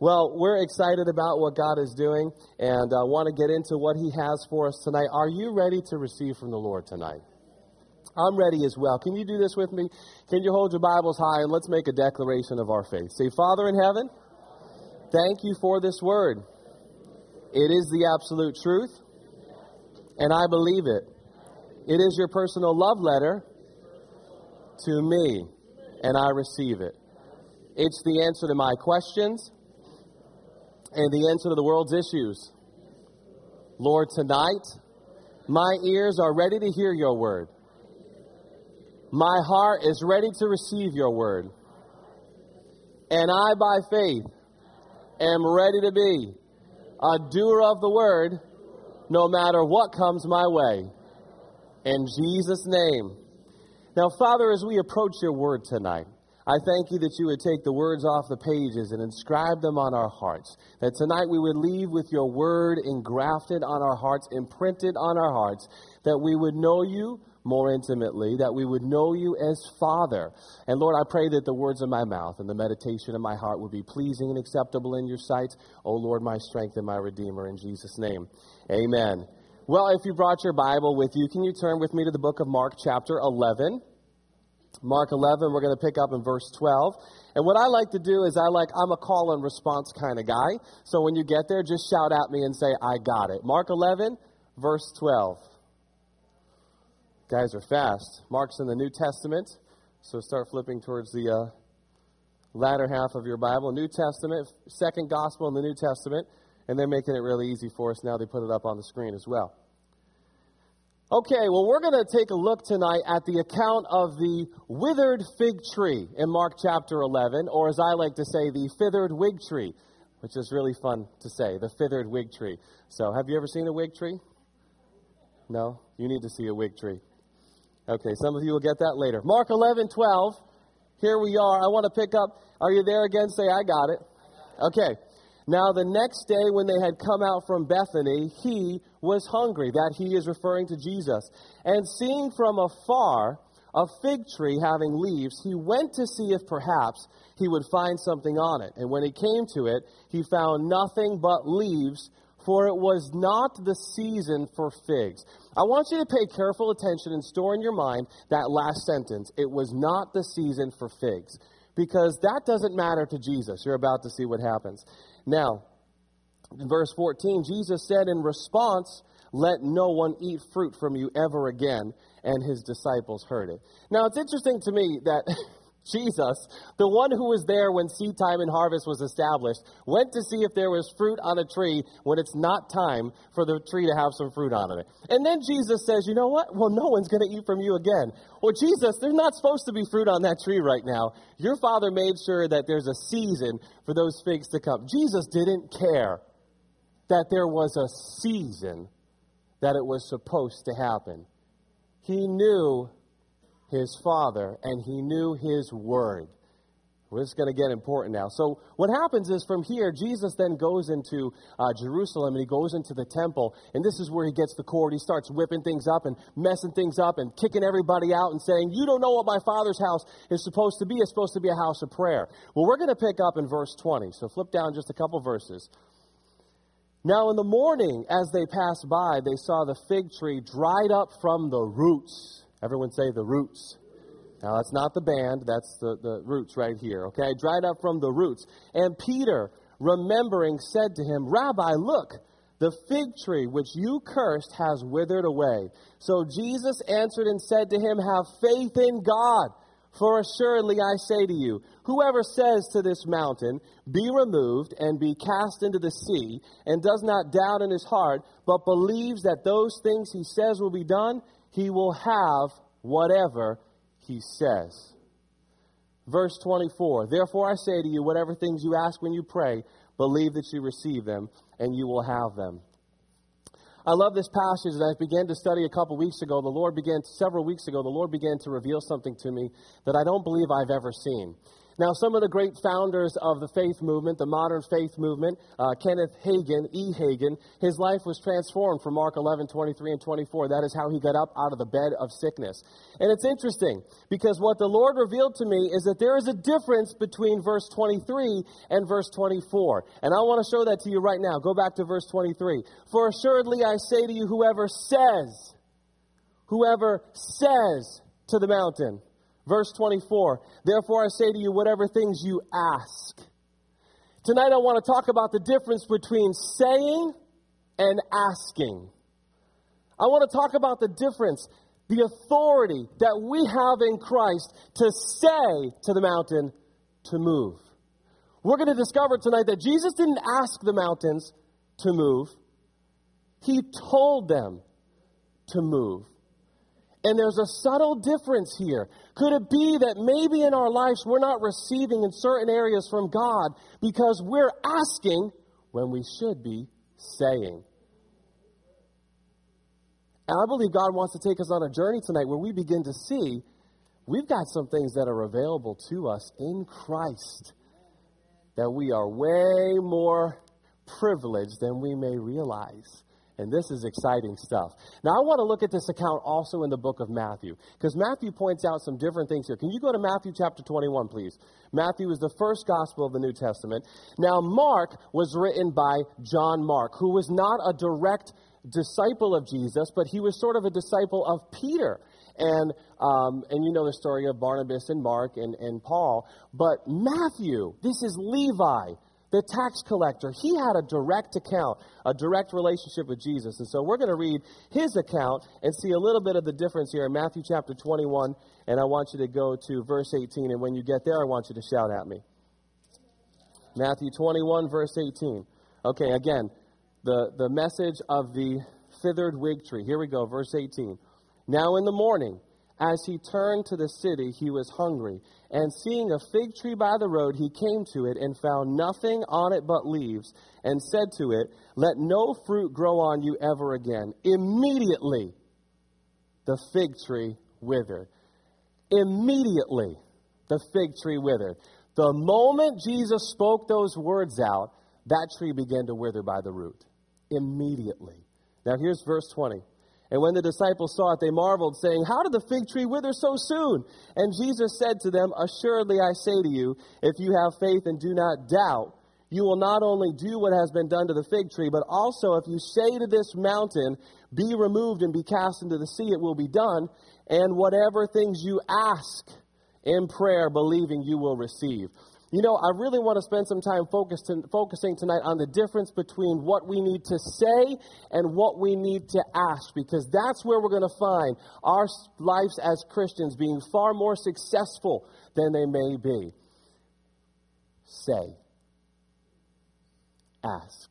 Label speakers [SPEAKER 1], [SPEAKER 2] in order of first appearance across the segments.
[SPEAKER 1] Well, we're excited about what God is doing and uh, want to get into what He has for us tonight. Are you ready to receive from the Lord tonight? I'm ready as well. Can you do this with me? Can you hold your Bibles high and let's make a declaration of our faith? Say, Father in heaven, thank you for this word. It is the absolute truth, and I believe it. It is your personal love letter to me, and I receive it. It's the answer to my questions and the answer to the world's issues. Lord, tonight, my ears are ready to hear your word. My heart is ready to receive your word. And I, by faith, am ready to be a doer of the word no matter what comes my way. In Jesus' name. Now, Father, as we approach your word tonight, I thank you that you would take the words off the pages and inscribe them on our hearts. That tonight we would leave with your word engrafted on our hearts, imprinted on our hearts, that we would know you more intimately, that we would know you as Father. And Lord, I pray that the words of my mouth and the meditation of my heart would be pleasing and acceptable in your sight. O Lord, my strength and my Redeemer, in Jesus' name. Amen. Well, if you brought your Bible with you, can you turn with me to the book of Mark, chapter 11? Mark 11, we're going to pick up in verse 12. And what I like to do is I like, I'm a call and response kind of guy. So when you get there, just shout at me and say, I got it. Mark 11, verse 12. Guys are fast. Mark's in the New Testament. So start flipping towards the uh, latter half of your Bible. New Testament, second gospel in the New Testament. And they're making it really easy for us now. They put it up on the screen as well. Okay, well, we're going to take a look tonight at the account of the withered fig tree in Mark chapter 11, or as I like to say, the fithered wig tree, which is really fun to say, the fithered wig tree. So, have you ever seen a wig tree? No? You need to see a wig tree. Okay, some of you will get that later. Mark 11, 12. Here we are. I want to pick up. Are you there again? Say, I got it. Okay. Now, the next day, when they had come out from Bethany, he was hungry. That he is referring to Jesus. And seeing from afar a fig tree having leaves, he went to see if perhaps he would find something on it. And when he came to it, he found nothing but leaves, for it was not the season for figs. I want you to pay careful attention and store in your mind that last sentence. It was not the season for figs. Because that doesn't matter to Jesus. You're about to see what happens. Now, in verse 14, Jesus said in response, Let no one eat fruit from you ever again. And his disciples heard it. Now, it's interesting to me that Jesus, the one who was there when seed time and harvest was established, went to see if there was fruit on a tree when it's not time for the tree to have some fruit on it. And then Jesus says, You know what? Well, no one's going to eat from you again. Well, Jesus, there's not supposed to be fruit on that tree right now. Your father made sure that there's a season for those figs to come. Jesus didn't care that there was a season that it was supposed to happen. He knew his Father, and he knew his word. Well, this is going to get important now. So, what happens is from here, Jesus then goes into uh, Jerusalem and he goes into the temple, and this is where he gets the cord. He starts whipping things up and messing things up and kicking everybody out and saying, You don't know what my Father's house is supposed to be. It's supposed to be a house of prayer. Well, we're going to pick up in verse 20. So, flip down just a couple verses. Now, in the morning, as they passed by, they saw the fig tree dried up from the roots. Everyone say the roots. Now, that's not the band, that's the, the roots right here, okay? Dried up from the roots. And Peter, remembering, said to him, Rabbi, look, the fig tree which you cursed has withered away. So Jesus answered and said to him, Have faith in God. For assuredly I say to you, whoever says to this mountain, Be removed and be cast into the sea, and does not doubt in his heart, but believes that those things he says will be done, he will have whatever he says. Verse 24 Therefore I say to you, whatever things you ask when you pray, believe that you receive them, and you will have them. I love this passage that I began to study a couple weeks ago. The Lord began, several weeks ago, the Lord began to reveal something to me that I don't believe I've ever seen. Now, some of the great founders of the faith movement, the modern faith movement, uh, Kenneth Hagin, E. Hagin, his life was transformed from Mark 11, 23 and 24. That is how he got up out of the bed of sickness. And it's interesting because what the Lord revealed to me is that there is a difference between verse 23 and verse 24. And I want to show that to you right now. Go back to verse 23. For assuredly I say to you, whoever says, whoever says to the mountain, Verse 24, therefore I say to you, whatever things you ask. Tonight I want to talk about the difference between saying and asking. I want to talk about the difference, the authority that we have in Christ to say to the mountain to move. We're going to discover tonight that Jesus didn't ask the mountains to move, He told them to move. And there's a subtle difference here. Could it be that maybe in our lives we're not receiving in certain areas from God because we're asking when we should be saying? And I believe God wants to take us on a journey tonight where we begin to see we've got some things that are available to us in Christ that we are way more privileged than we may realize. And this is exciting stuff. Now, I want to look at this account also in the book of Matthew, because Matthew points out some different things here. Can you go to Matthew chapter 21, please? Matthew is the first gospel of the New Testament. Now, Mark was written by John Mark, who was not a direct disciple of Jesus, but he was sort of a disciple of Peter. And, um, and you know the story of Barnabas and Mark and, and Paul. But Matthew, this is Levi the tax collector, he had a direct account, a direct relationship with Jesus. And so we're going to read his account and see a little bit of the difference here in Matthew chapter 21. And I want you to go to verse 18. And when you get there, I want you to shout at me. Matthew 21, verse 18. Okay, again, the, the message of the withered fig tree. Here we go, verse 18. Now in the morning, as he turned to the city, he was hungry. And seeing a fig tree by the road, he came to it and found nothing on it but leaves, and said to it, Let no fruit grow on you ever again. Immediately, the fig tree withered. Immediately, the fig tree withered. The moment Jesus spoke those words out, that tree began to wither by the root. Immediately. Now, here's verse 20. And when the disciples saw it, they marveled, saying, How did the fig tree wither so soon? And Jesus said to them, Assuredly I say to you, if you have faith and do not doubt, you will not only do what has been done to the fig tree, but also if you say to this mountain, Be removed and be cast into the sea, it will be done. And whatever things you ask in prayer, believing you will receive. You know, I really want to spend some time focusing tonight on the difference between what we need to say and what we need to ask, because that's where we're going to find our lives as Christians being far more successful than they may be. Say, ask.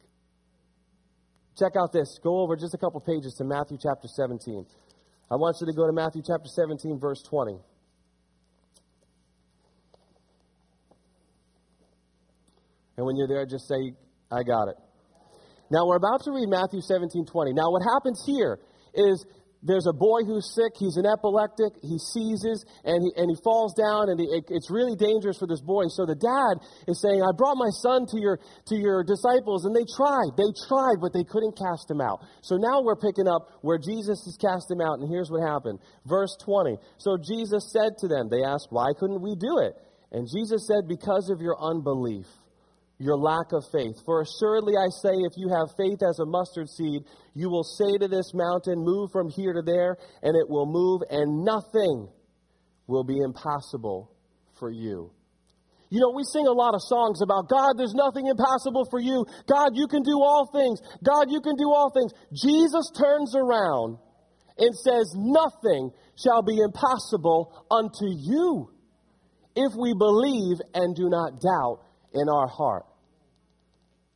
[SPEAKER 1] Check out this. Go over just a couple pages to Matthew chapter 17. I want you to go to Matthew chapter 17, verse 20. And when you're there, just say, I got it. Now we're about to read Matthew 17, 20. Now what happens here is there's a boy who's sick. He's an epileptic. He seizes and he, and he falls down, and it, it's really dangerous for this boy. So the dad is saying, "I brought my son to your to your disciples, and they tried. They tried, but they couldn't cast him out." So now we're picking up where Jesus has cast him out, and here's what happened. Verse 20. So Jesus said to them, "They asked, why couldn't we do it?" And Jesus said, "Because of your unbelief." Your lack of faith. For assuredly I say, if you have faith as a mustard seed, you will say to this mountain, Move from here to there, and it will move, and nothing will be impossible for you. You know, we sing a lot of songs about God, there's nothing impossible for you. God, you can do all things. God, you can do all things. Jesus turns around and says, Nothing shall be impossible unto you if we believe and do not doubt in our heart.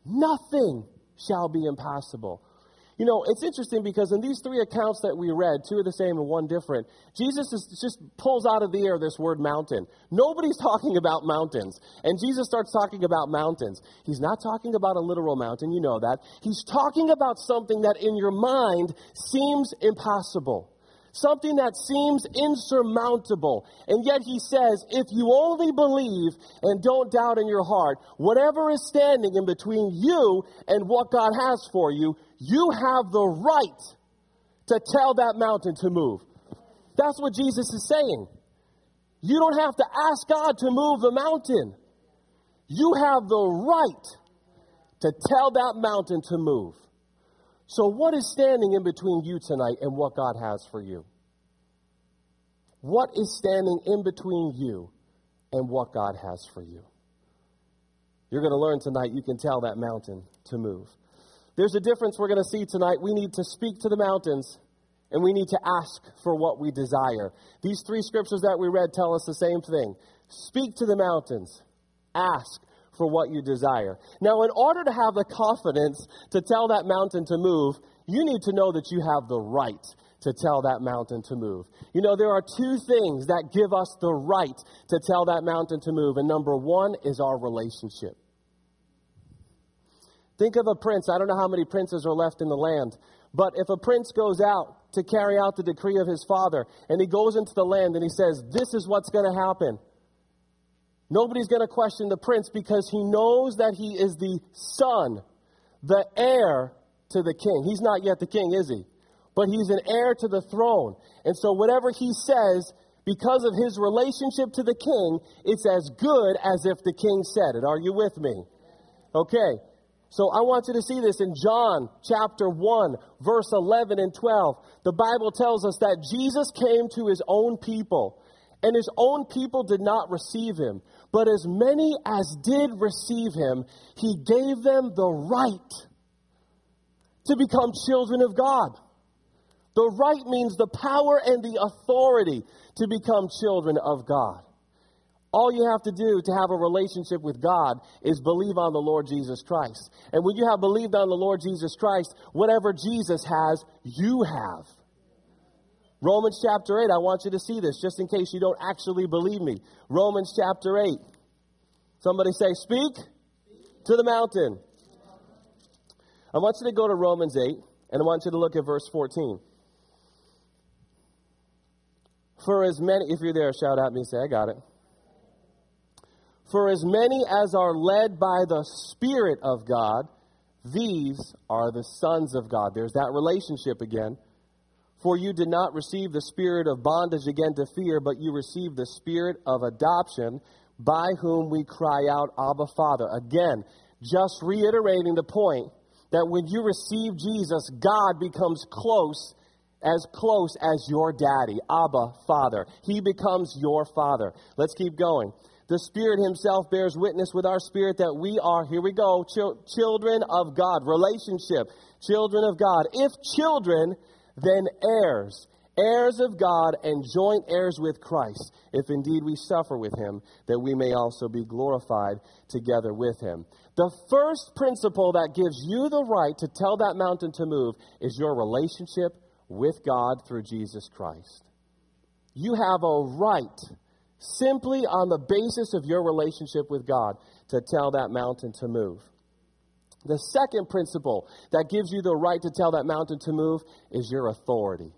[SPEAKER 1] Nothing shall be impossible. You know, it's interesting because in these three accounts that we read, two are the same and one different, Jesus is, just pulls out of the air this word mountain. Nobody's talking about mountains. And Jesus starts talking about mountains. He's not talking about a literal mountain, you know that. He's talking about something that in your mind seems impossible. Something that seems insurmountable. And yet he says, if you only believe and don't doubt in your heart, whatever is standing in between you and what God has for you, you have the right to tell that mountain to move. That's what Jesus is saying. You don't have to ask God to move the mountain. You have the right to tell that mountain to move. So, what is standing in between you tonight and what God has for you? What is standing in between you and what God has for you? You're going to learn tonight you can tell that mountain to move. There's a difference we're going to see tonight. We need to speak to the mountains and we need to ask for what we desire. These three scriptures that we read tell us the same thing. Speak to the mountains, ask for what you desire. Now, in order to have the confidence to tell that mountain to move, you need to know that you have the right to tell that mountain to move. You know, there are two things that give us the right to tell that mountain to move, and number one is our relationship. Think of a prince. I don't know how many princes are left in the land, but if a prince goes out to carry out the decree of his father, and he goes into the land and he says, This is what's going to happen Nobody's going to question the prince because he knows that he is the son, the heir to the king. He's not yet the king, is he? But he's an heir to the throne. And so whatever he says, because of his relationship to the king, it's as good as if the king said it. Are you with me? Okay. So I want you to see this in John chapter 1, verse 11 and 12. The Bible tells us that Jesus came to his own people, and his own people did not receive him. But as many as did receive him, he gave them the right to become children of God. The right means the power and the authority to become children of God. All you have to do to have a relationship with God is believe on the Lord Jesus Christ. And when you have believed on the Lord Jesus Christ, whatever Jesus has, you have. Romans chapter 8, I want you to see this just in case you don't actually believe me. Romans chapter 8. Somebody say, Speak to the mountain. I want you to go to Romans 8, and I want you to look at verse 14. For as many, if you're there, shout at me, and say, I got it. For as many as are led by the Spirit of God, these are the sons of God. There's that relationship again. For you did not receive the spirit of bondage again to fear, but you received the spirit of adoption, by whom we cry out, Abba, Father. Again, just reiterating the point that when you receive Jesus, God becomes close, as close as your daddy, Abba, Father. He becomes your Father. Let's keep going. The Spirit Himself bears witness with our spirit that we are, here we go, children of God. Relationship, children of God. If children, then heirs, heirs of God and joint heirs with Christ, if indeed we suffer with him, that we may also be glorified together with him. The first principle that gives you the right to tell that mountain to move is your relationship with God through Jesus Christ. You have a right, simply on the basis of your relationship with God, to tell that mountain to move. The second principle that gives you the right to tell that mountain to move is your authority.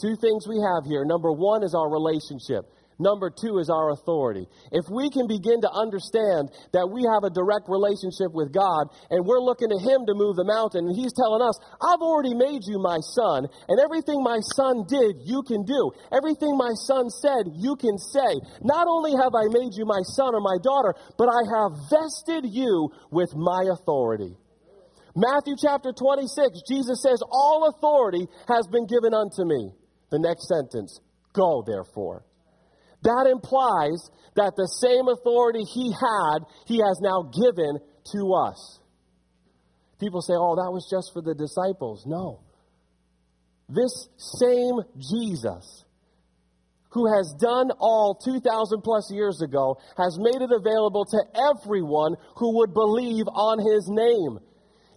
[SPEAKER 1] Two things we have here. Number one is our relationship. Number two is our authority. If we can begin to understand that we have a direct relationship with God and we're looking to Him to move the mountain, and He's telling us, I've already made you my son, and everything my son did, you can do. Everything my son said, you can say. Not only have I made you my son or my daughter, but I have vested you with my authority. Matthew chapter 26, Jesus says, All authority has been given unto me. The next sentence, go therefore. That implies that the same authority he had, he has now given to us. People say, oh, that was just for the disciples. No. This same Jesus, who has done all 2,000 plus years ago, has made it available to everyone who would believe on his name.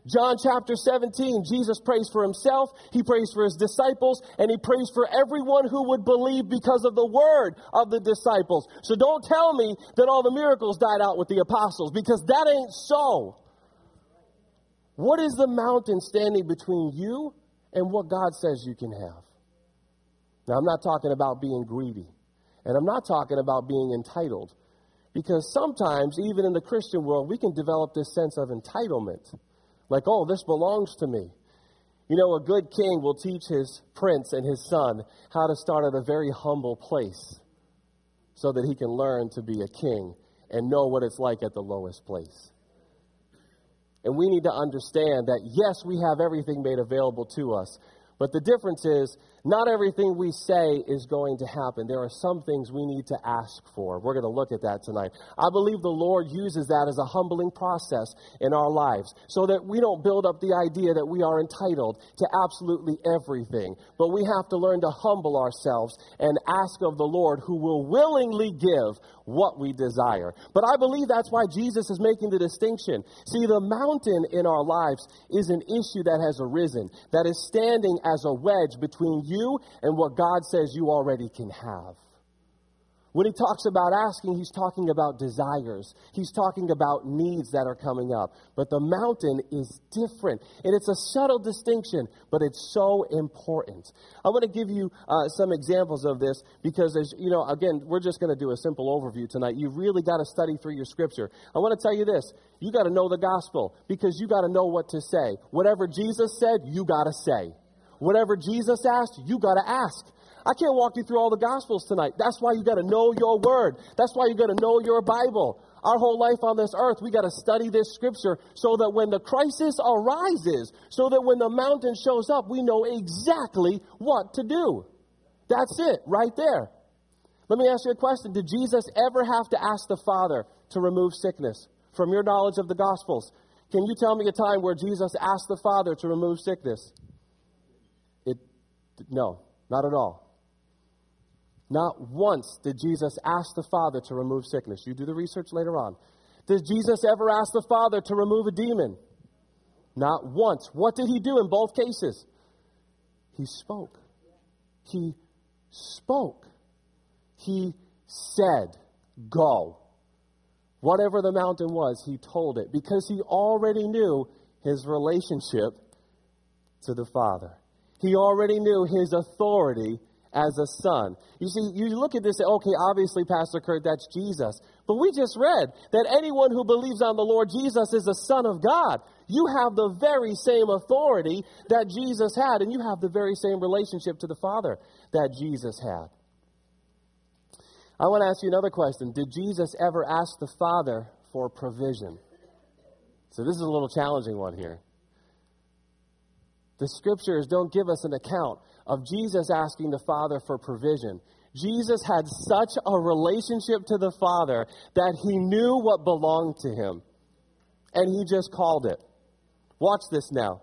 [SPEAKER 1] John chapter 17, Jesus prays for himself, he prays for his disciples, and he prays for everyone who would believe because of the word of the disciples. So don't tell me that all the miracles died out with the apostles, because that ain't so. What is the mountain standing between you and what God says you can have? Now, I'm not talking about being greedy, and I'm not talking about being entitled, because sometimes, even in the Christian world, we can develop this sense of entitlement. Like, oh, this belongs to me. You know, a good king will teach his prince and his son how to start at a very humble place so that he can learn to be a king and know what it's like at the lowest place. And we need to understand that, yes, we have everything made available to us, but the difference is, not everything we say is going to happen. There are some things we need to ask for. We're going to look at that tonight. I believe the Lord uses that as a humbling process in our lives so that we don't build up the idea that we are entitled to absolutely everything. But we have to learn to humble ourselves and ask of the Lord who will willingly give what we desire. But I believe that's why Jesus is making the distinction. See, the mountain in our lives is an issue that has arisen, that is standing as a wedge between you and what God says you already can have. When he talks about asking, he's talking about desires. He's talking about needs that are coming up. But the mountain is different. And it's a subtle distinction, but it's so important. I want to give you uh, some examples of this because, as you know, again, we're just going to do a simple overview tonight. You've really got to study through your scripture. I want to tell you this you got to know the gospel because you got to know what to say. Whatever Jesus said, you got to say. Whatever Jesus asked, you got to ask. I can't walk you through all the Gospels tonight. That's why you got to know your Word. That's why you got to know your Bible. Our whole life on this earth, we got to study this Scripture so that when the crisis arises, so that when the mountain shows up, we know exactly what to do. That's it, right there. Let me ask you a question. Did Jesus ever have to ask the Father to remove sickness? From your knowledge of the Gospels, can you tell me a time where Jesus asked the Father to remove sickness? No, not at all. Not once did Jesus ask the Father to remove sickness. You do the research later on. Did Jesus ever ask the Father to remove a demon? Not once. What did he do in both cases? He spoke. He spoke. He said, Go. Whatever the mountain was, he told it because he already knew his relationship to the Father. He already knew his authority as a son. You see, you look at this and say, okay, obviously, Pastor Kurt, that's Jesus. But we just read that anyone who believes on the Lord Jesus is a son of God. You have the very same authority that Jesus had, and you have the very same relationship to the Father that Jesus had. I want to ask you another question. Did Jesus ever ask the Father for provision? So, this is a little challenging one here. The scriptures don't give us an account of Jesus asking the Father for provision. Jesus had such a relationship to the Father that he knew what belonged to him. And he just called it. Watch this now.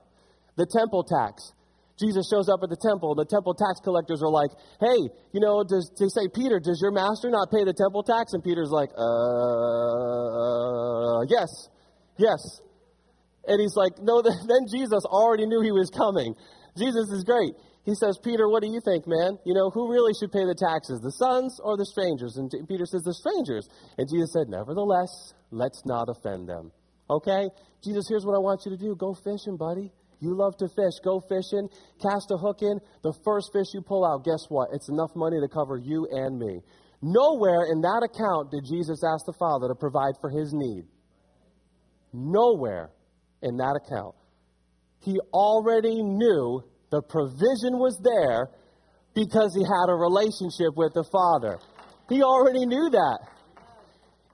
[SPEAKER 1] The temple tax. Jesus shows up at the temple. The temple tax collectors are like, hey, you know, does, they say, Peter, does your master not pay the temple tax? And Peter's like, uh, yes, yes. And he's like, no, then Jesus already knew he was coming. Jesus is great. He says, Peter, what do you think, man? You know, who really should pay the taxes, the sons or the strangers? And Peter says, the strangers. And Jesus said, nevertheless, let's not offend them. Okay? Jesus, here's what I want you to do. Go fishing, buddy. You love to fish. Go fishing. Cast a hook in. The first fish you pull out, guess what? It's enough money to cover you and me. Nowhere in that account did Jesus ask the Father to provide for his need. Nowhere in that account. He already knew the provision was there because he had a relationship with the Father. He already knew that.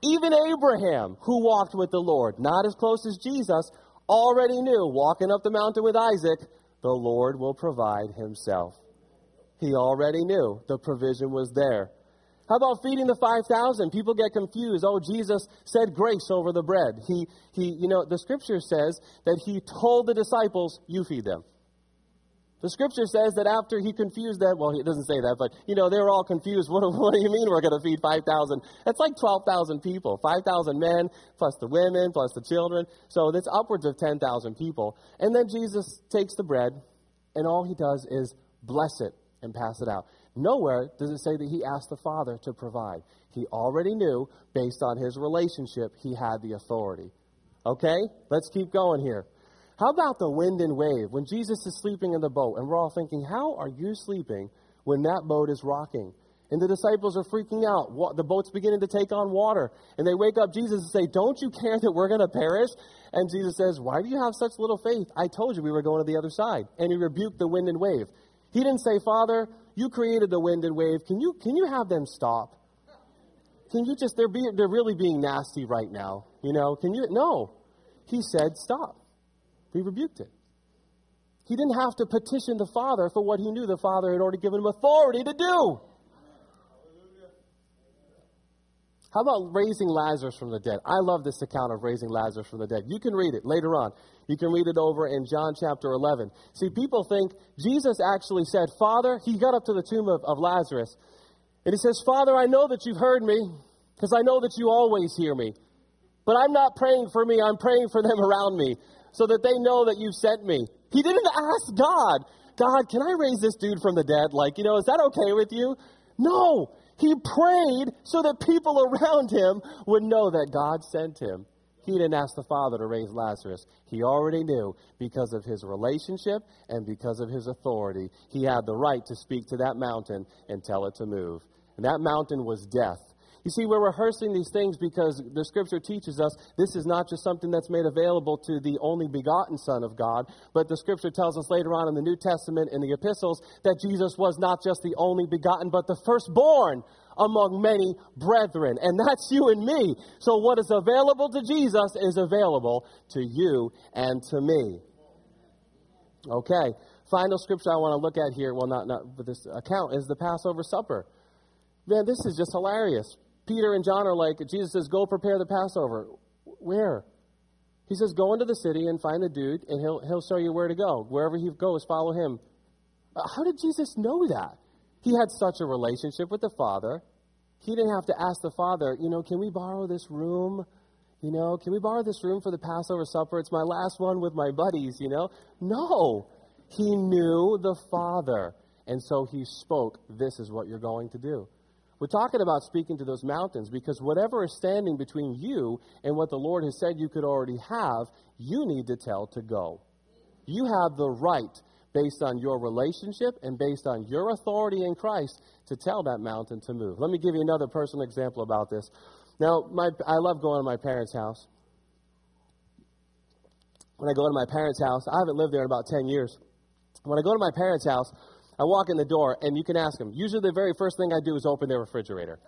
[SPEAKER 1] Even Abraham, who walked with the Lord, not as close as Jesus, already knew walking up the mountain with Isaac, the Lord will provide himself. He already knew the provision was there. How about feeding the 5,000? People get confused. Oh, Jesus said grace over the bread. He, he, you know, the scripture says that he told the disciples, you feed them. The scripture says that after he confused them, well, he doesn't say that, but, you know, they were all confused. What, what do you mean we're going to feed 5,000? That's like 12,000 people. 5,000 men, plus the women, plus the children. So that's upwards of 10,000 people. And then Jesus takes the bread, and all he does is bless it and pass it out. Nowhere does it say that he asked the Father to provide. He already knew, based on his relationship, he had the authority. Okay? Let's keep going here. How about the wind and wave? When Jesus is sleeping in the boat, and we're all thinking, how are you sleeping when that boat is rocking. And the disciples are freaking out. The boat's beginning to take on water. And they wake up Jesus and say, Don't you care that we're going to perish? And Jesus says, Why do you have such little faith? I told you we were going to the other side. And he rebuked the wind and wave. He didn't say, Father, you created the wind and wave. Can you, can you have them stop? Can you just, they're, be, they're really being nasty right now. You know, can you? No. He said, Stop. He rebuked it. He didn't have to petition the Father for what he knew the Father had already given him authority to do. How about raising Lazarus from the dead? I love this account of raising Lazarus from the dead. You can read it later on. You can read it over in John chapter 11. See, people think Jesus actually said, Father, he got up to the tomb of, of Lazarus, and he says, Father, I know that you've heard me, because I know that you always hear me. But I'm not praying for me, I'm praying for them around me, so that they know that you've sent me. He didn't ask God, God, can I raise this dude from the dead? Like, you know, is that okay with you? No. He prayed so that people around him would know that God sent him. He didn't ask the Father to raise Lazarus. He already knew because of his relationship and because of his authority. He had the right to speak to that mountain and tell it to move. And that mountain was death. You see, we're rehearsing these things because the scripture teaches us this is not just something that's made available to the only begotten Son of God, but the scripture tells us later on in the New Testament, in the epistles, that Jesus was not just the only begotten, but the firstborn among many brethren. And that's you and me. So what is available to Jesus is available to you and to me. Okay. Final scripture I want to look at here, well, not, not this account, is the Passover supper. Man, this is just hilarious. Peter and John are like, Jesus says, go prepare the Passover. Where? He says, go into the city and find the dude, and he'll, he'll show you where to go. Wherever he goes, follow him. Uh, how did Jesus know that? He had such a relationship with the Father. He didn't have to ask the Father, you know, can we borrow this room? You know, can we borrow this room for the Passover supper? It's my last one with my buddies, you know? No. He knew the Father. And so he spoke, This is what you're going to do. We're talking about speaking to those mountains because whatever is standing between you and what the Lord has said you could already have, you need to tell to go. You have the right, based on your relationship and based on your authority in Christ, to tell that mountain to move. Let me give you another personal example about this. Now, my, I love going to my parents' house. When I go to my parents' house, I haven't lived there in about 10 years. When I go to my parents' house, I walk in the door, and you can ask them. Usually, the very first thing I do is open their refrigerator.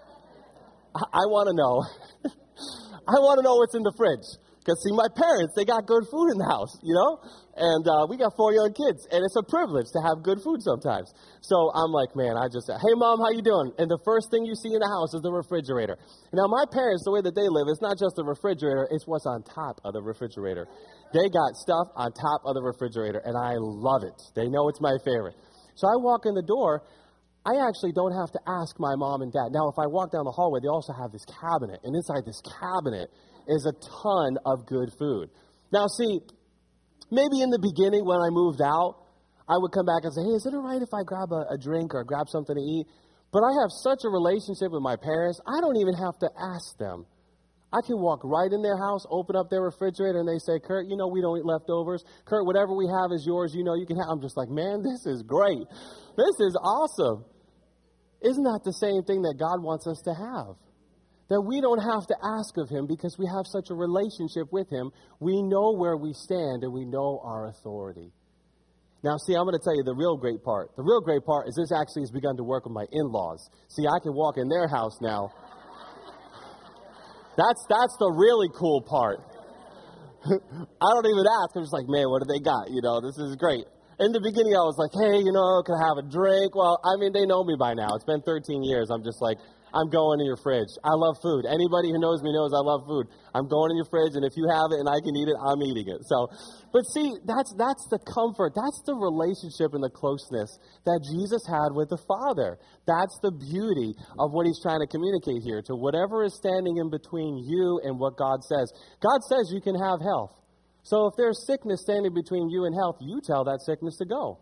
[SPEAKER 1] I, I want to know. I want to know what's in the fridge. Because, see, my parents, they got good food in the house, you know? And uh, we got four young kids, and it's a privilege to have good food sometimes. So I'm like, man, I just hey, mom, how you doing? And the first thing you see in the house is the refrigerator. Now, my parents, the way that they live, it's not just the refrigerator, it's what's on top of the refrigerator. They got stuff on top of the refrigerator, and I love it. They know it's my favorite. So I walk in the door. I actually don't have to ask my mom and dad. Now, if I walk down the hallway, they also have this cabinet, and inside this cabinet is a ton of good food. Now, see, maybe in the beginning when I moved out, I would come back and say, hey, is it all right if I grab a, a drink or grab something to eat? But I have such a relationship with my parents, I don't even have to ask them. I can walk right in their house, open up their refrigerator, and they say, Kurt, you know we don't eat leftovers. Kurt, whatever we have is yours. You know you can have. I'm just like, man, this is great. This is awesome. Isn't that the same thing that God wants us to have? That we don't have to ask of Him because we have such a relationship with Him. We know where we stand and we know our authority. Now, see, I'm going to tell you the real great part. The real great part is this actually has begun to work with my in laws. See, I can walk in their house now that's, that's the really cool part. I don't even ask. I'm just like, man, what do they got? You know, this is great. In the beginning, I was like, hey, you know, can I have a drink? Well, I mean, they know me by now. It's been 13 years. I'm just like, I'm going in your fridge. I love food. Anybody who knows me knows I love food. I'm going in your fridge, and if you have it and I can eat it, I'm eating it. So, but see, that's that's the comfort. That's the relationship and the closeness that Jesus had with the Father. That's the beauty of what he's trying to communicate here to whatever is standing in between you and what God says. God says you can have health. So if there's sickness standing between you and health, you tell that sickness to go.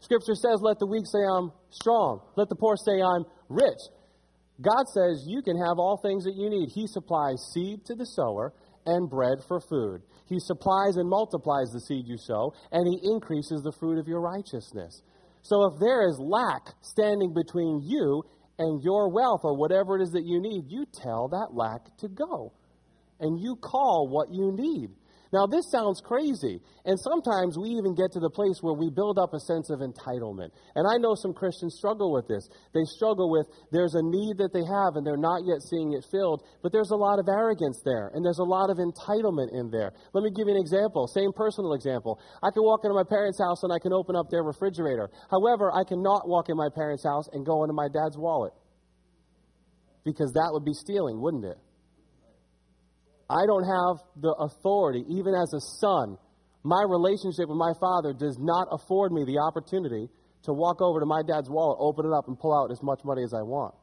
[SPEAKER 1] Scripture says, let the weak say I'm strong. Let the poor say I'm rich. God says you can have all things that you need. He supplies seed to the sower and bread for food. He supplies and multiplies the seed you sow, and He increases the fruit of your righteousness. So if there is lack standing between you and your wealth or whatever it is that you need, you tell that lack to go. And you call what you need. Now, this sounds crazy, and sometimes we even get to the place where we build up a sense of entitlement. And I know some Christians struggle with this. They struggle with there's a need that they have and they're not yet seeing it filled, but there's a lot of arrogance there, and there's a lot of entitlement in there. Let me give you an example, same personal example. I can walk into my parents' house and I can open up their refrigerator. However, I cannot walk in my parents' house and go into my dad's wallet. Because that would be stealing, wouldn't it? I don't have the authority, even as a son. My relationship with my father does not afford me the opportunity to walk over to my dad's wallet, open it up, and pull out as much money as I want.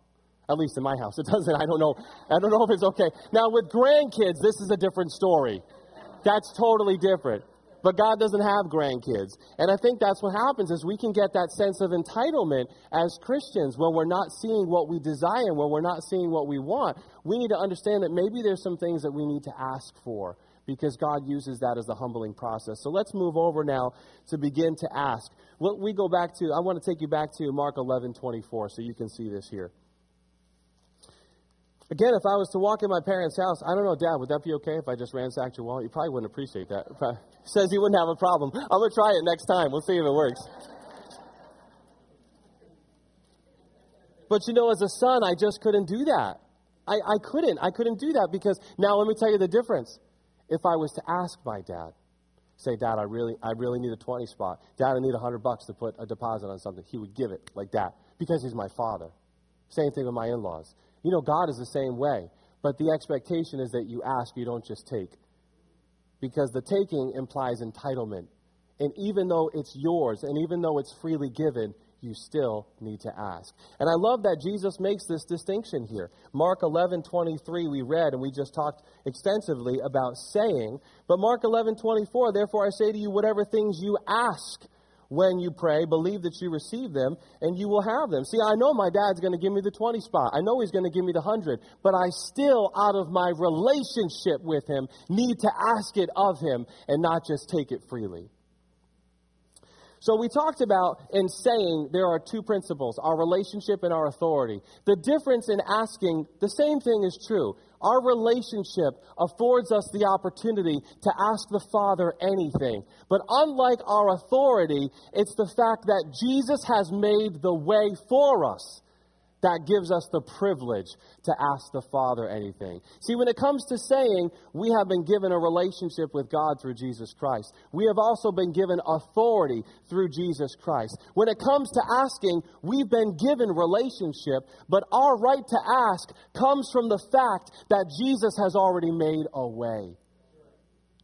[SPEAKER 1] At least in my house. It doesn't. I don't know. I don't know if it's okay. Now, with grandkids, this is a different story. That's totally different. But God doesn't have grandkids. And I think that's what happens is we can get that sense of entitlement as Christians when we're not seeing what we desire, when we're not seeing what we want. We need to understand that maybe there's some things that we need to ask for because God uses that as a humbling process. So let's move over now to begin to ask. What We go back to, I want to take you back to Mark 11, 24, so you can see this here. Again, if I was to walk in my parents' house, I don't know, Dad, would that be okay if I just ransacked your wallet? You probably wouldn't appreciate that. Says he wouldn't have a problem. I'm going to try it next time. We'll see if it works. But you know, as a son, I just couldn't do that. I, I couldn't. I couldn't do that because now let me tell you the difference. If I was to ask my dad, say, Dad, I really, I really need a 20 spot. Dad, I need a 100 bucks to put a deposit on something. He would give it like that because he's my father. Same thing with my in laws. You know, God is the same way. But the expectation is that you ask, you don't just take. Because the taking implies entitlement. And even though it's yours, and even though it's freely given, you still need to ask. And I love that Jesus makes this distinction here. Mark 11, 23, we read, and we just talked extensively about saying. But Mark 11, 24, therefore I say to you, whatever things you ask when you pray, believe that you receive them, and you will have them. See, I know my dad's going to give me the 20 spot. I know he's going to give me the 100, but I still, out of my relationship with him, need to ask it of him and not just take it freely. So we talked about in saying there are two principles our relationship and our authority. The difference in asking, the same thing is true. Our relationship affords us the opportunity to ask the Father anything. But unlike our authority, it's the fact that Jesus has made the way for us that gives us the privilege to ask the Father anything. See, when it comes to saying, we have been given a relationship with God through Jesus Christ. We have also been given authority through Jesus Christ. When it comes to asking, we've been given relationship, but our right to ask comes from the fact that Jesus has already made a way.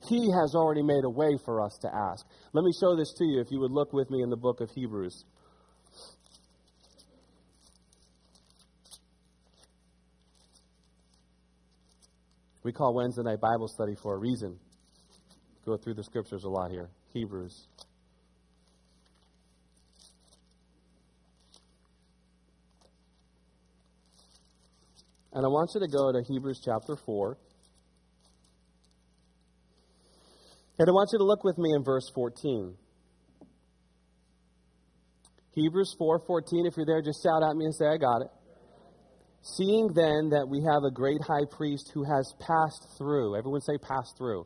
[SPEAKER 1] He has already made a way for us to ask. Let me show this to you if you would look with me in the book of Hebrews. We call Wednesday night Bible study for a reason. Go through the scriptures a lot here. Hebrews. And I want you to go to Hebrews chapter 4. And I want you to look with me in verse 14. Hebrews 4:14 if you're there just shout at me and say I got it. Seeing then that we have a great high priest who has passed through, everyone say passed through.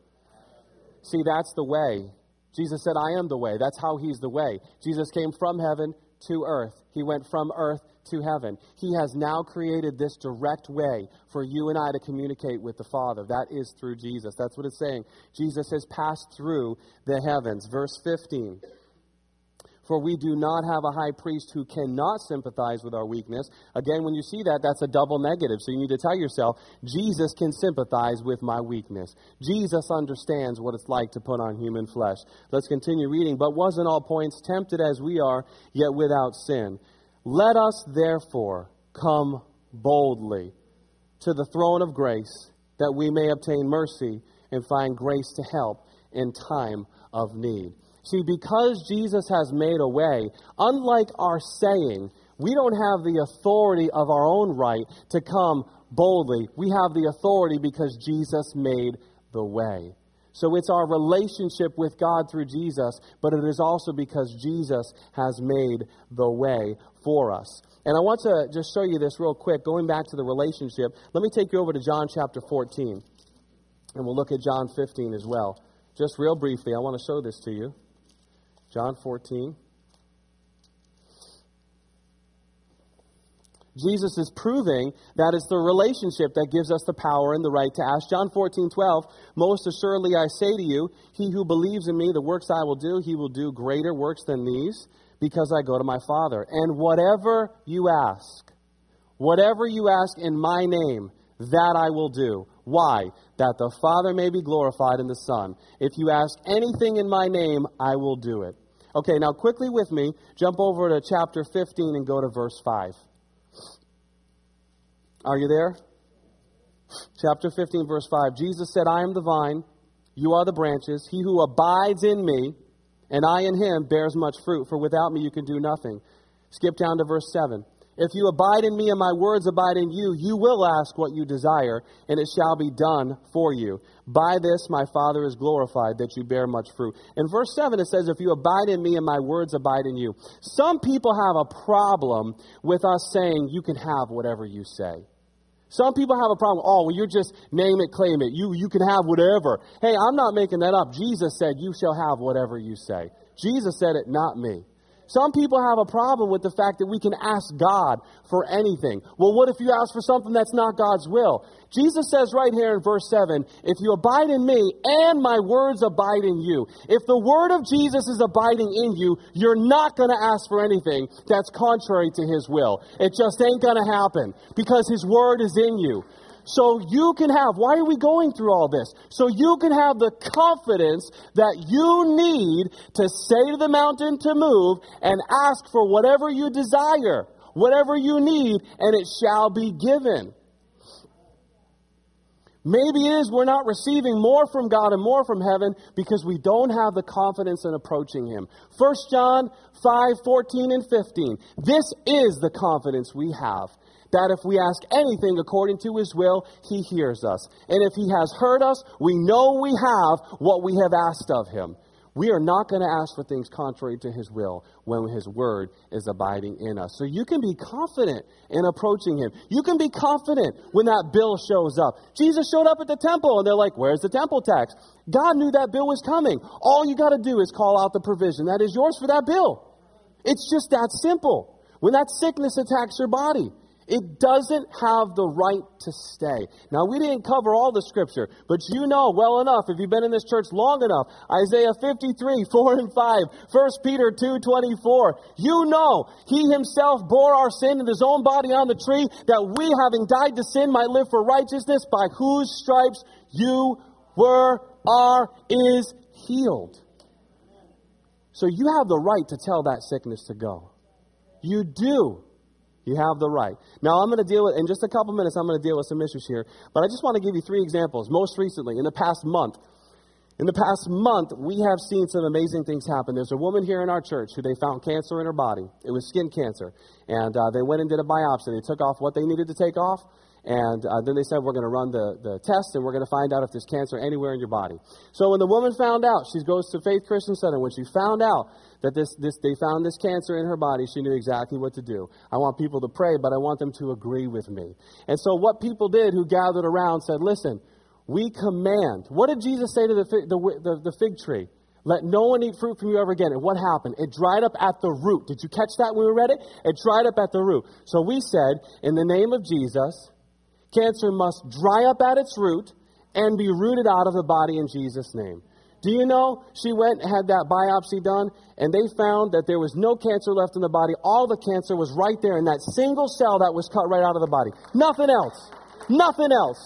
[SPEAKER 1] See, that's the way. Jesus said, I am the way. That's how he's the way. Jesus came from heaven to earth. He went from earth to heaven. He has now created this direct way for you and I to communicate with the Father. That is through Jesus. That's what it's saying. Jesus has passed through the heavens. Verse 15. For we do not have a high priest who cannot sympathize with our weakness. Again, when you see that, that's a double negative. So you need to tell yourself, Jesus can sympathize with my weakness. Jesus understands what it's like to put on human flesh. Let's continue reading. But was in all points tempted as we are, yet without sin. Let us therefore come boldly to the throne of grace that we may obtain mercy and find grace to help in time of need. See, because Jesus has made a way, unlike our saying, we don't have the authority of our own right to come boldly. We have the authority because Jesus made the way. So it's our relationship with God through Jesus, but it is also because Jesus has made the way for us. And I want to just show you this real quick, going back to the relationship. Let me take you over to John chapter 14, and we'll look at John 15 as well. Just real briefly, I want to show this to you. John 14. Jesus is proving that it's the relationship that gives us the power and the right to ask. John 14, 12, Most assuredly I say to you, he who believes in me, the works I will do, he will do greater works than these, because I go to my Father. And whatever you ask, whatever you ask in my name, that I will do. Why? That the Father may be glorified in the Son. If you ask anything in my name, I will do it. Okay, now quickly with me, jump over to chapter 15 and go to verse 5. Are you there? Chapter 15, verse 5. Jesus said, I am the vine, you are the branches. He who abides in me, and I in him, bears much fruit, for without me you can do nothing. Skip down to verse 7. If you abide in me and my words abide in you, you will ask what you desire, and it shall be done for you. By this my Father is glorified, that you bear much fruit. In verse 7, it says, If you abide in me and my words abide in you. Some people have a problem with us saying, You can have whatever you say. Some people have a problem. Oh, well, you're just name it, claim it. You, you can have whatever. Hey, I'm not making that up. Jesus said, You shall have whatever you say. Jesus said it, not me. Some people have a problem with the fact that we can ask God for anything. Well, what if you ask for something that's not God's will? Jesus says right here in verse 7 if you abide in me and my words abide in you, if the word of Jesus is abiding in you, you're not going to ask for anything that's contrary to his will. It just ain't going to happen because his word is in you. So you can have, why are we going through all this? So you can have the confidence that you need to say to the mountain to move and ask for whatever you desire, whatever you need, and it shall be given. Maybe it is we're not receiving more from God and more from heaven because we don't have the confidence in approaching Him. 1 John 5 14 and 15. This is the confidence we have that if we ask anything according to his will, he hears us. And if he has heard us, we know we have what we have asked of him. We are not going to ask for things contrary to his will when his word is abiding in us. So you can be confident in approaching him. You can be confident when that bill shows up. Jesus showed up at the temple and they're like, Where's the temple tax? God knew that bill was coming. All you got to do is call out the provision that is yours for that bill. It's just that simple. When that sickness attacks your body, it doesn't have the right to stay. Now, we didn't cover all the scripture, but you know well enough, if you've been in this church long enough, Isaiah 53, 4 and 5, 1 Peter 2, 24. You know, He Himself bore our sin in His own body on the tree, that we, having died to sin, might live for righteousness, by whose stripes you were, are, is healed. So you have the right to tell that sickness to go. You do. You have the right. Now, I'm going to deal with, in just a couple minutes, I'm going to deal with some issues here. But I just want to give you three examples. Most recently, in the past month, in the past month, we have seen some amazing things happen. There's a woman here in our church who they found cancer in her body. It was skin cancer. And uh, they went and did a biopsy. They took off what they needed to take off. And uh, then they said, We're going to run the, the test and we're going to find out if there's cancer anywhere in your body. So when the woman found out, she goes to Faith Christian Center. When she found out that this, this, they found this cancer in her body, she knew exactly what to do. I want people to pray, but I want them to agree with me. And so what people did who gathered around said, listen, we command. What did Jesus say to the, the, the, the fig tree? Let no one eat fruit from you ever again. And what happened? It dried up at the root. Did you catch that when we read it? It dried up at the root. So we said, in the name of Jesus, cancer must dry up at its root and be rooted out of the body in Jesus' name. Do you know she went and had that biopsy done and they found that there was no cancer left in the body. All the cancer was right there in that single cell that was cut right out of the body. Nothing else. Nothing else.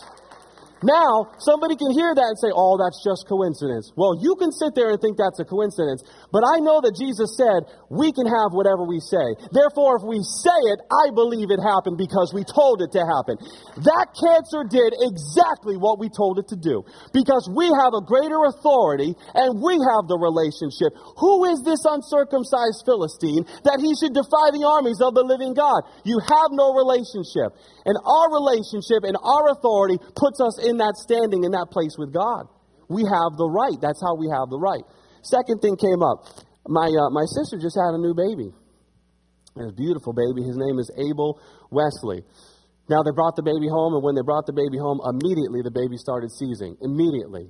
[SPEAKER 1] Now, somebody can hear that and say, oh, that's just coincidence. Well, you can sit there and think that's a coincidence, but I know that Jesus said we can have whatever we say. Therefore, if we say it, I believe it happened because we told it to happen. That cancer did exactly what we told it to do because we have a greater authority and we have the relationship. Who is this uncircumcised Philistine that he should defy the armies of the living God? You have no relationship. And our relationship and our authority puts us in that standing, in that place with God. we have the right. That's how we have the right. Second thing came up. My, uh, my sister just had a new baby. a beautiful baby. His name is Abel Wesley. Now they brought the baby home, and when they brought the baby home, immediately the baby started seizing. Immediately.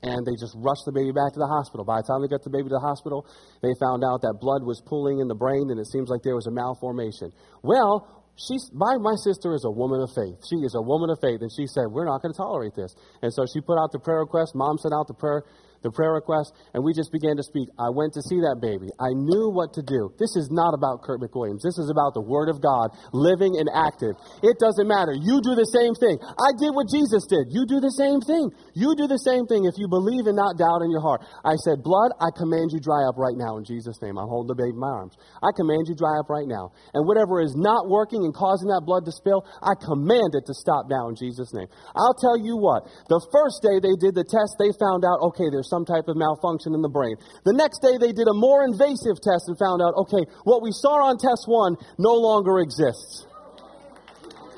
[SPEAKER 1] And they just rushed the baby back to the hospital. By the time they got the baby to the hospital, they found out that blood was pooling in the brain, and it seems like there was a malformation. Well, she's my, my sister is a woman of faith. She is a woman of faith, and she said, We're not going to tolerate this. And so she put out the prayer request. Mom sent out the prayer the prayer request, and we just began to speak. I went to see that baby. I knew what to do. This is not about Kurt McWilliams. This is about the Word of God, living and active. It doesn't matter. You do the same thing. I did what Jesus did. You do the same thing. You do the same thing if you believe and not doubt in your heart. I said, Blood, I command you dry up right now in Jesus' name. I'm holding the baby in my arms. I command you dry up right now. And whatever is not working and causing that blood to spill, I command it to stop now in Jesus' name. I'll tell you what, the first day they did the test, they found out, okay, there's some type of malfunction in the brain. The next day, they did a more invasive test and found out, okay, what we saw on test one no longer exists.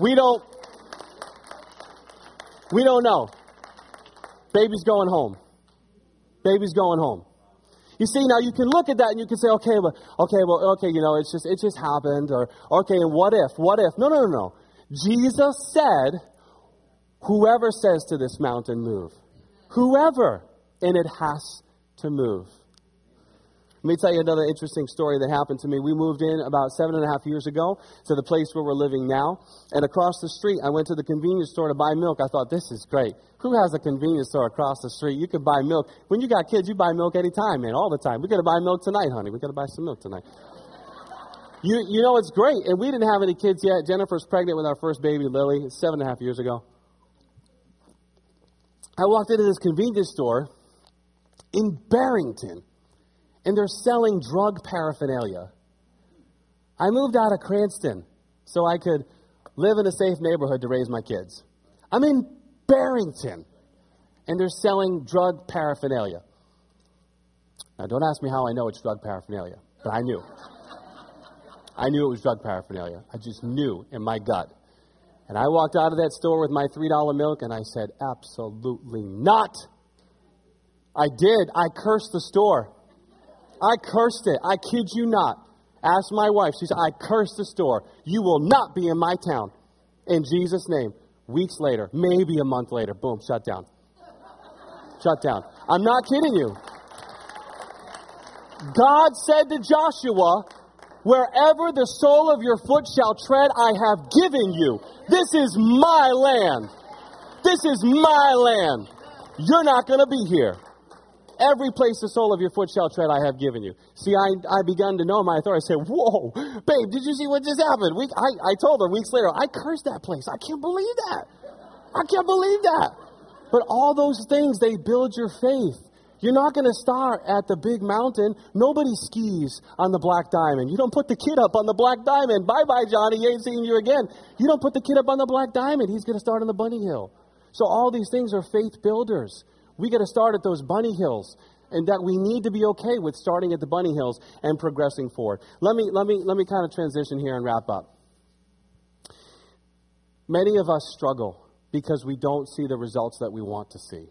[SPEAKER 1] We don't, we don't know. Baby's going home. Baby's going home. You see, now you can look at that and you can say, okay, well, okay, well, okay, you know, it's just, it just happened, or, okay, and what if, what if? No, no, no, no. Jesus said, whoever says to this mountain, move. Whoever and it has to move. Let me tell you another interesting story that happened to me. We moved in about seven and a half years ago to the place where we're living now. And across the street, I went to the convenience store to buy milk. I thought, this is great. Who has a convenience store across the street? You can buy milk. When you got kids, you buy milk anytime, man, all the time. we got to buy milk tonight, honey. we got to buy some milk tonight. You, you know, it's great. And we didn't have any kids yet. Jennifer's pregnant with our first baby, Lily, seven and a half years ago. I walked into this convenience store in Barrington, and they're selling drug paraphernalia. I moved out of Cranston so I could live in a safe neighborhood to raise my kids. I'm in Barrington, and they're selling drug paraphernalia. Now, don't ask me how I know it's drug paraphernalia, but I knew. I knew it was drug paraphernalia. I just knew in my gut. And I walked out of that store with my $3 milk and I said, absolutely not. I did. I cursed the store. I cursed it. I kid you not. Ask my wife. She said, I cursed the store. You will not be in my town. In Jesus' name. Weeks later, maybe a month later, boom, shut down. Shut down. I'm not kidding you. God said to Joshua, Wherever the sole of your foot shall tread, I have given you. This is my land. This is my land. You're not going to be here. Every place the sole of your foot shall tread, I have given you. See, I, I begun to know my authority. I said, Whoa, babe, did you see what just happened? I, I told her weeks later, I cursed that place. I can't believe that. I can't believe that. But all those things, they build your faith. You're not going to start at the big mountain. Nobody skis on the black diamond. You don't put the kid up on the black diamond. Bye bye, Johnny. Ain't seeing you again. You don't put the kid up on the black diamond. He's going to start on the bunny hill. So all these things are faith builders. We got to start at those bunny hills and that we need to be okay with starting at the bunny hills and progressing forward. Let me let me let me kind of transition here and wrap up. Many of us struggle because we don't see the results that we want to see.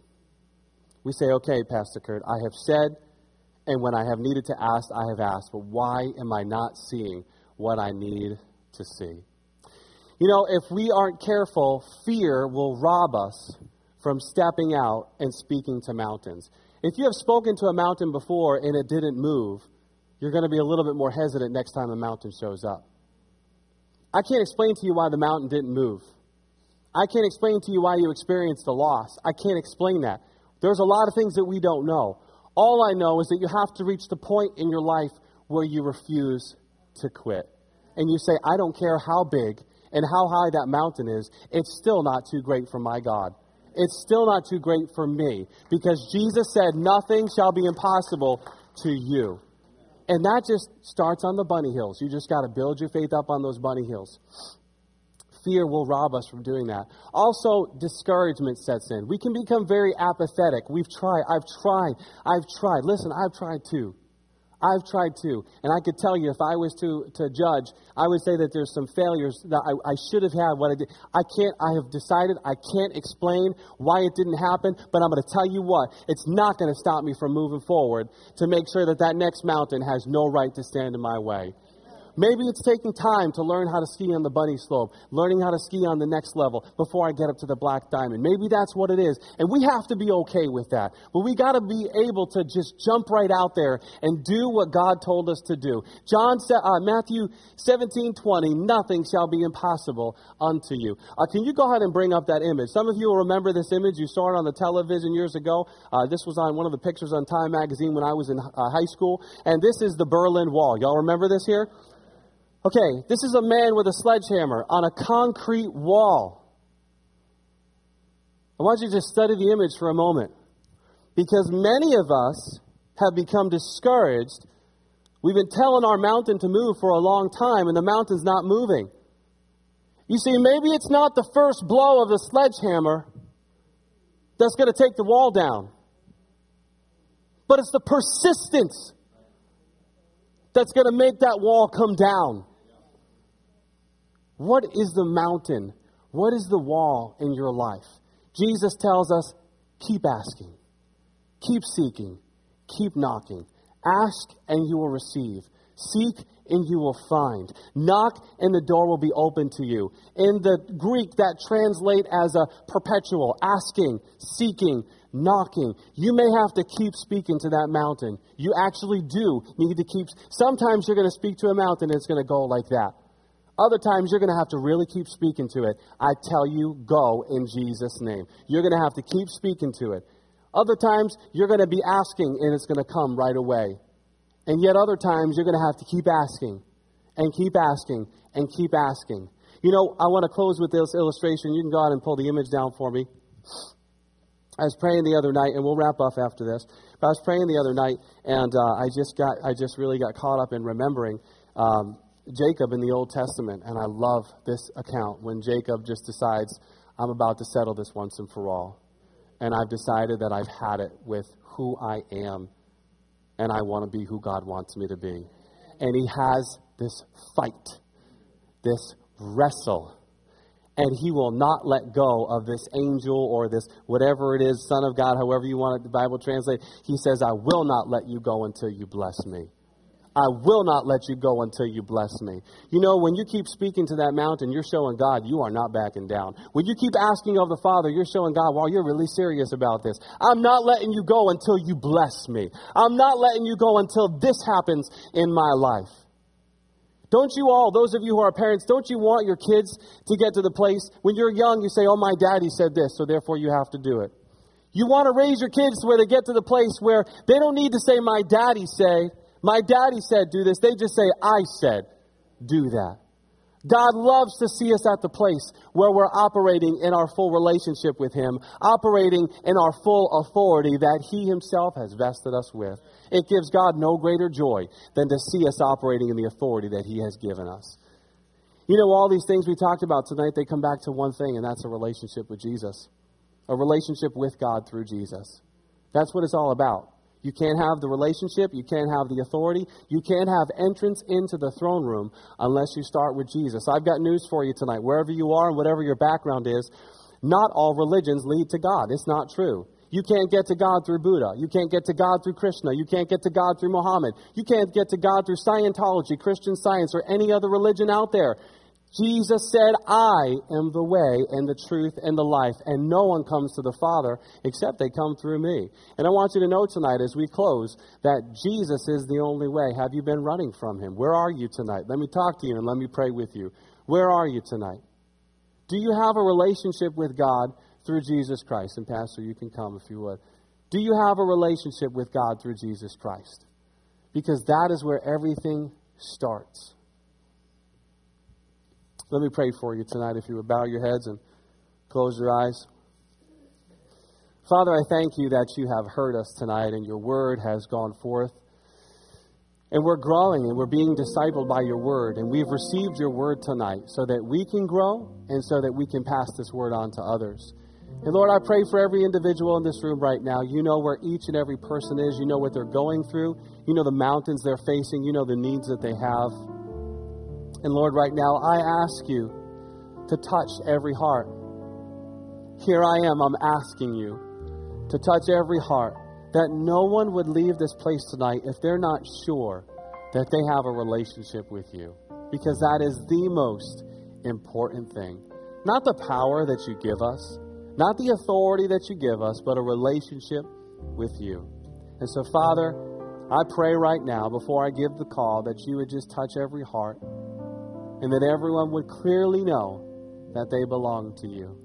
[SPEAKER 1] We say, "Okay, Pastor Kurt, I have said and when I have needed to ask, I have asked, but why am I not seeing what I need to see?" You know, if we aren't careful, fear will rob us from stepping out and speaking to mountains. If you have spoken to a mountain before and it didn't move, you're going to be a little bit more hesitant next time a mountain shows up. I can't explain to you why the mountain didn't move. I can't explain to you why you experienced a loss. I can't explain that. There's a lot of things that we don't know. All I know is that you have to reach the point in your life where you refuse to quit. And you say, I don't care how big and how high that mountain is, it's still not too great for my God it's still not too great for me because Jesus said, Nothing shall be impossible to you. And that just starts on the bunny hills. You just got to build your faith up on those bunny hills. Fear will rob us from doing that. Also, discouragement sets in. We can become very apathetic. We've tried. I've tried. I've tried. Listen, I've tried too. I've tried to. And I could tell you, if I was to, to judge, I would say that there's some failures that I, I should have had what I did. I can't, I have decided I can't explain why it didn't happen, but I'm going to tell you what, it's not going to stop me from moving forward to make sure that that next mountain has no right to stand in my way. Maybe it's taking time to learn how to ski on the bunny slope, learning how to ski on the next level before I get up to the black diamond. Maybe that's what it is. And we have to be okay with that. But we got to be able to just jump right out there and do what God told us to do. John uh, Matthew 17, 20, nothing shall be impossible unto you. Uh, can you go ahead and bring up that image? Some of you will remember this image. You saw it on the television years ago. Uh, this was on one of the pictures on Time magazine when I was in uh, high school. And this is the Berlin Wall. Y'all remember this here? Okay, this is a man with a sledgehammer on a concrete wall. I want you to just study the image for a moment. Because many of us have become discouraged. We've been telling our mountain to move for a long time, and the mountain's not moving. You see, maybe it's not the first blow of the sledgehammer that's going to take the wall down, but it's the persistence that's going to make that wall come down. What is the mountain? What is the wall in your life? Jesus tells us keep asking, keep seeking, keep knocking. Ask and you will receive. Seek and you will find. Knock and the door will be open to you. In the Greek, that translate as a perpetual asking, seeking, knocking. You may have to keep speaking to that mountain. You actually do need to keep. Sometimes you're going to speak to a mountain and it's going to go like that. Other times, you're going to have to really keep speaking to it. I tell you, go in Jesus' name. You're going to have to keep speaking to it. Other times, you're going to be asking and it's going to come right away. And yet, other times, you're going to have to keep asking and keep asking and keep asking. You know, I want to close with this illustration. You can go ahead and pull the image down for me. I was praying the other night, and we'll wrap up after this. But I was praying the other night, and uh, I just got, I just really got caught up in remembering um, Jacob in the Old Testament, and I love this account when Jacob just decides, I'm about to settle this once and for all. And I've decided that I've had it with who I am, and I want to be who God wants me to be. And he has this fight, this wrestle. And he will not let go of this angel or this whatever it is, Son of God, however you want it, the Bible translate. He says, I will not let you go until you bless me. I will not let you go until you bless me. You know, when you keep speaking to that mountain, you're showing God you are not backing down. When you keep asking of the Father, you're showing God, well, you're really serious about this. I'm not letting you go until you bless me. I'm not letting you go until this happens in my life. Don't you all, those of you who are parents, don't you want your kids to get to the place when you're young, you say, oh, my daddy said this, so therefore you have to do it. You want to raise your kids where they get to the place where they don't need to say, my daddy said, my daddy said, do this. They just say, I said, do that. God loves to see us at the place where we're operating in our full relationship with Him, operating in our full authority that He Himself has vested us with. It gives God no greater joy than to see us operating in the authority that He has given us. You know, all these things we talked about tonight, they come back to one thing, and that's a relationship with Jesus, a relationship with God through Jesus. That's what it's all about. You can't have the relationship. You can't have the authority. You can't have entrance into the throne room unless you start with Jesus. I've got news for you tonight. Wherever you are and whatever your background is, not all religions lead to God. It's not true. You can't get to God through Buddha. You can't get to God through Krishna. You can't get to God through Muhammad. You can't get to God through Scientology, Christian science, or any other religion out there. Jesus said, I am the way and the truth and the life, and no one comes to the Father except they come through me. And I want you to know tonight as we close that Jesus is the only way. Have you been running from him? Where are you tonight? Let me talk to you and let me pray with you. Where are you tonight? Do you have a relationship with God through Jesus Christ? And, Pastor, you can come if you would. Do you have a relationship with God through Jesus Christ? Because that is where everything starts. Let me pray for you tonight if you would bow your heads and close your eyes. Father, I thank you that you have heard us tonight and your word has gone forth. And we're growing and we're being discipled by your word. And we've received your word tonight so that we can grow and so that we can pass this word on to others.
[SPEAKER 2] And Lord, I pray for every individual in this room right now. You know where each and every person is. You know what they're going through. You know the mountains they're facing. You know the needs that they have. And Lord, right now, I ask you to touch every heart. Here I am, I'm asking you to touch every heart. That no one would leave this place tonight if they're not sure that they have a relationship with you. Because that is the most important thing. Not the power that you give us, not the authority that you give us, but a relationship with you. And so, Father, I pray right now, before I give the call, that you would just touch every heart and that everyone would clearly know that they belong to you.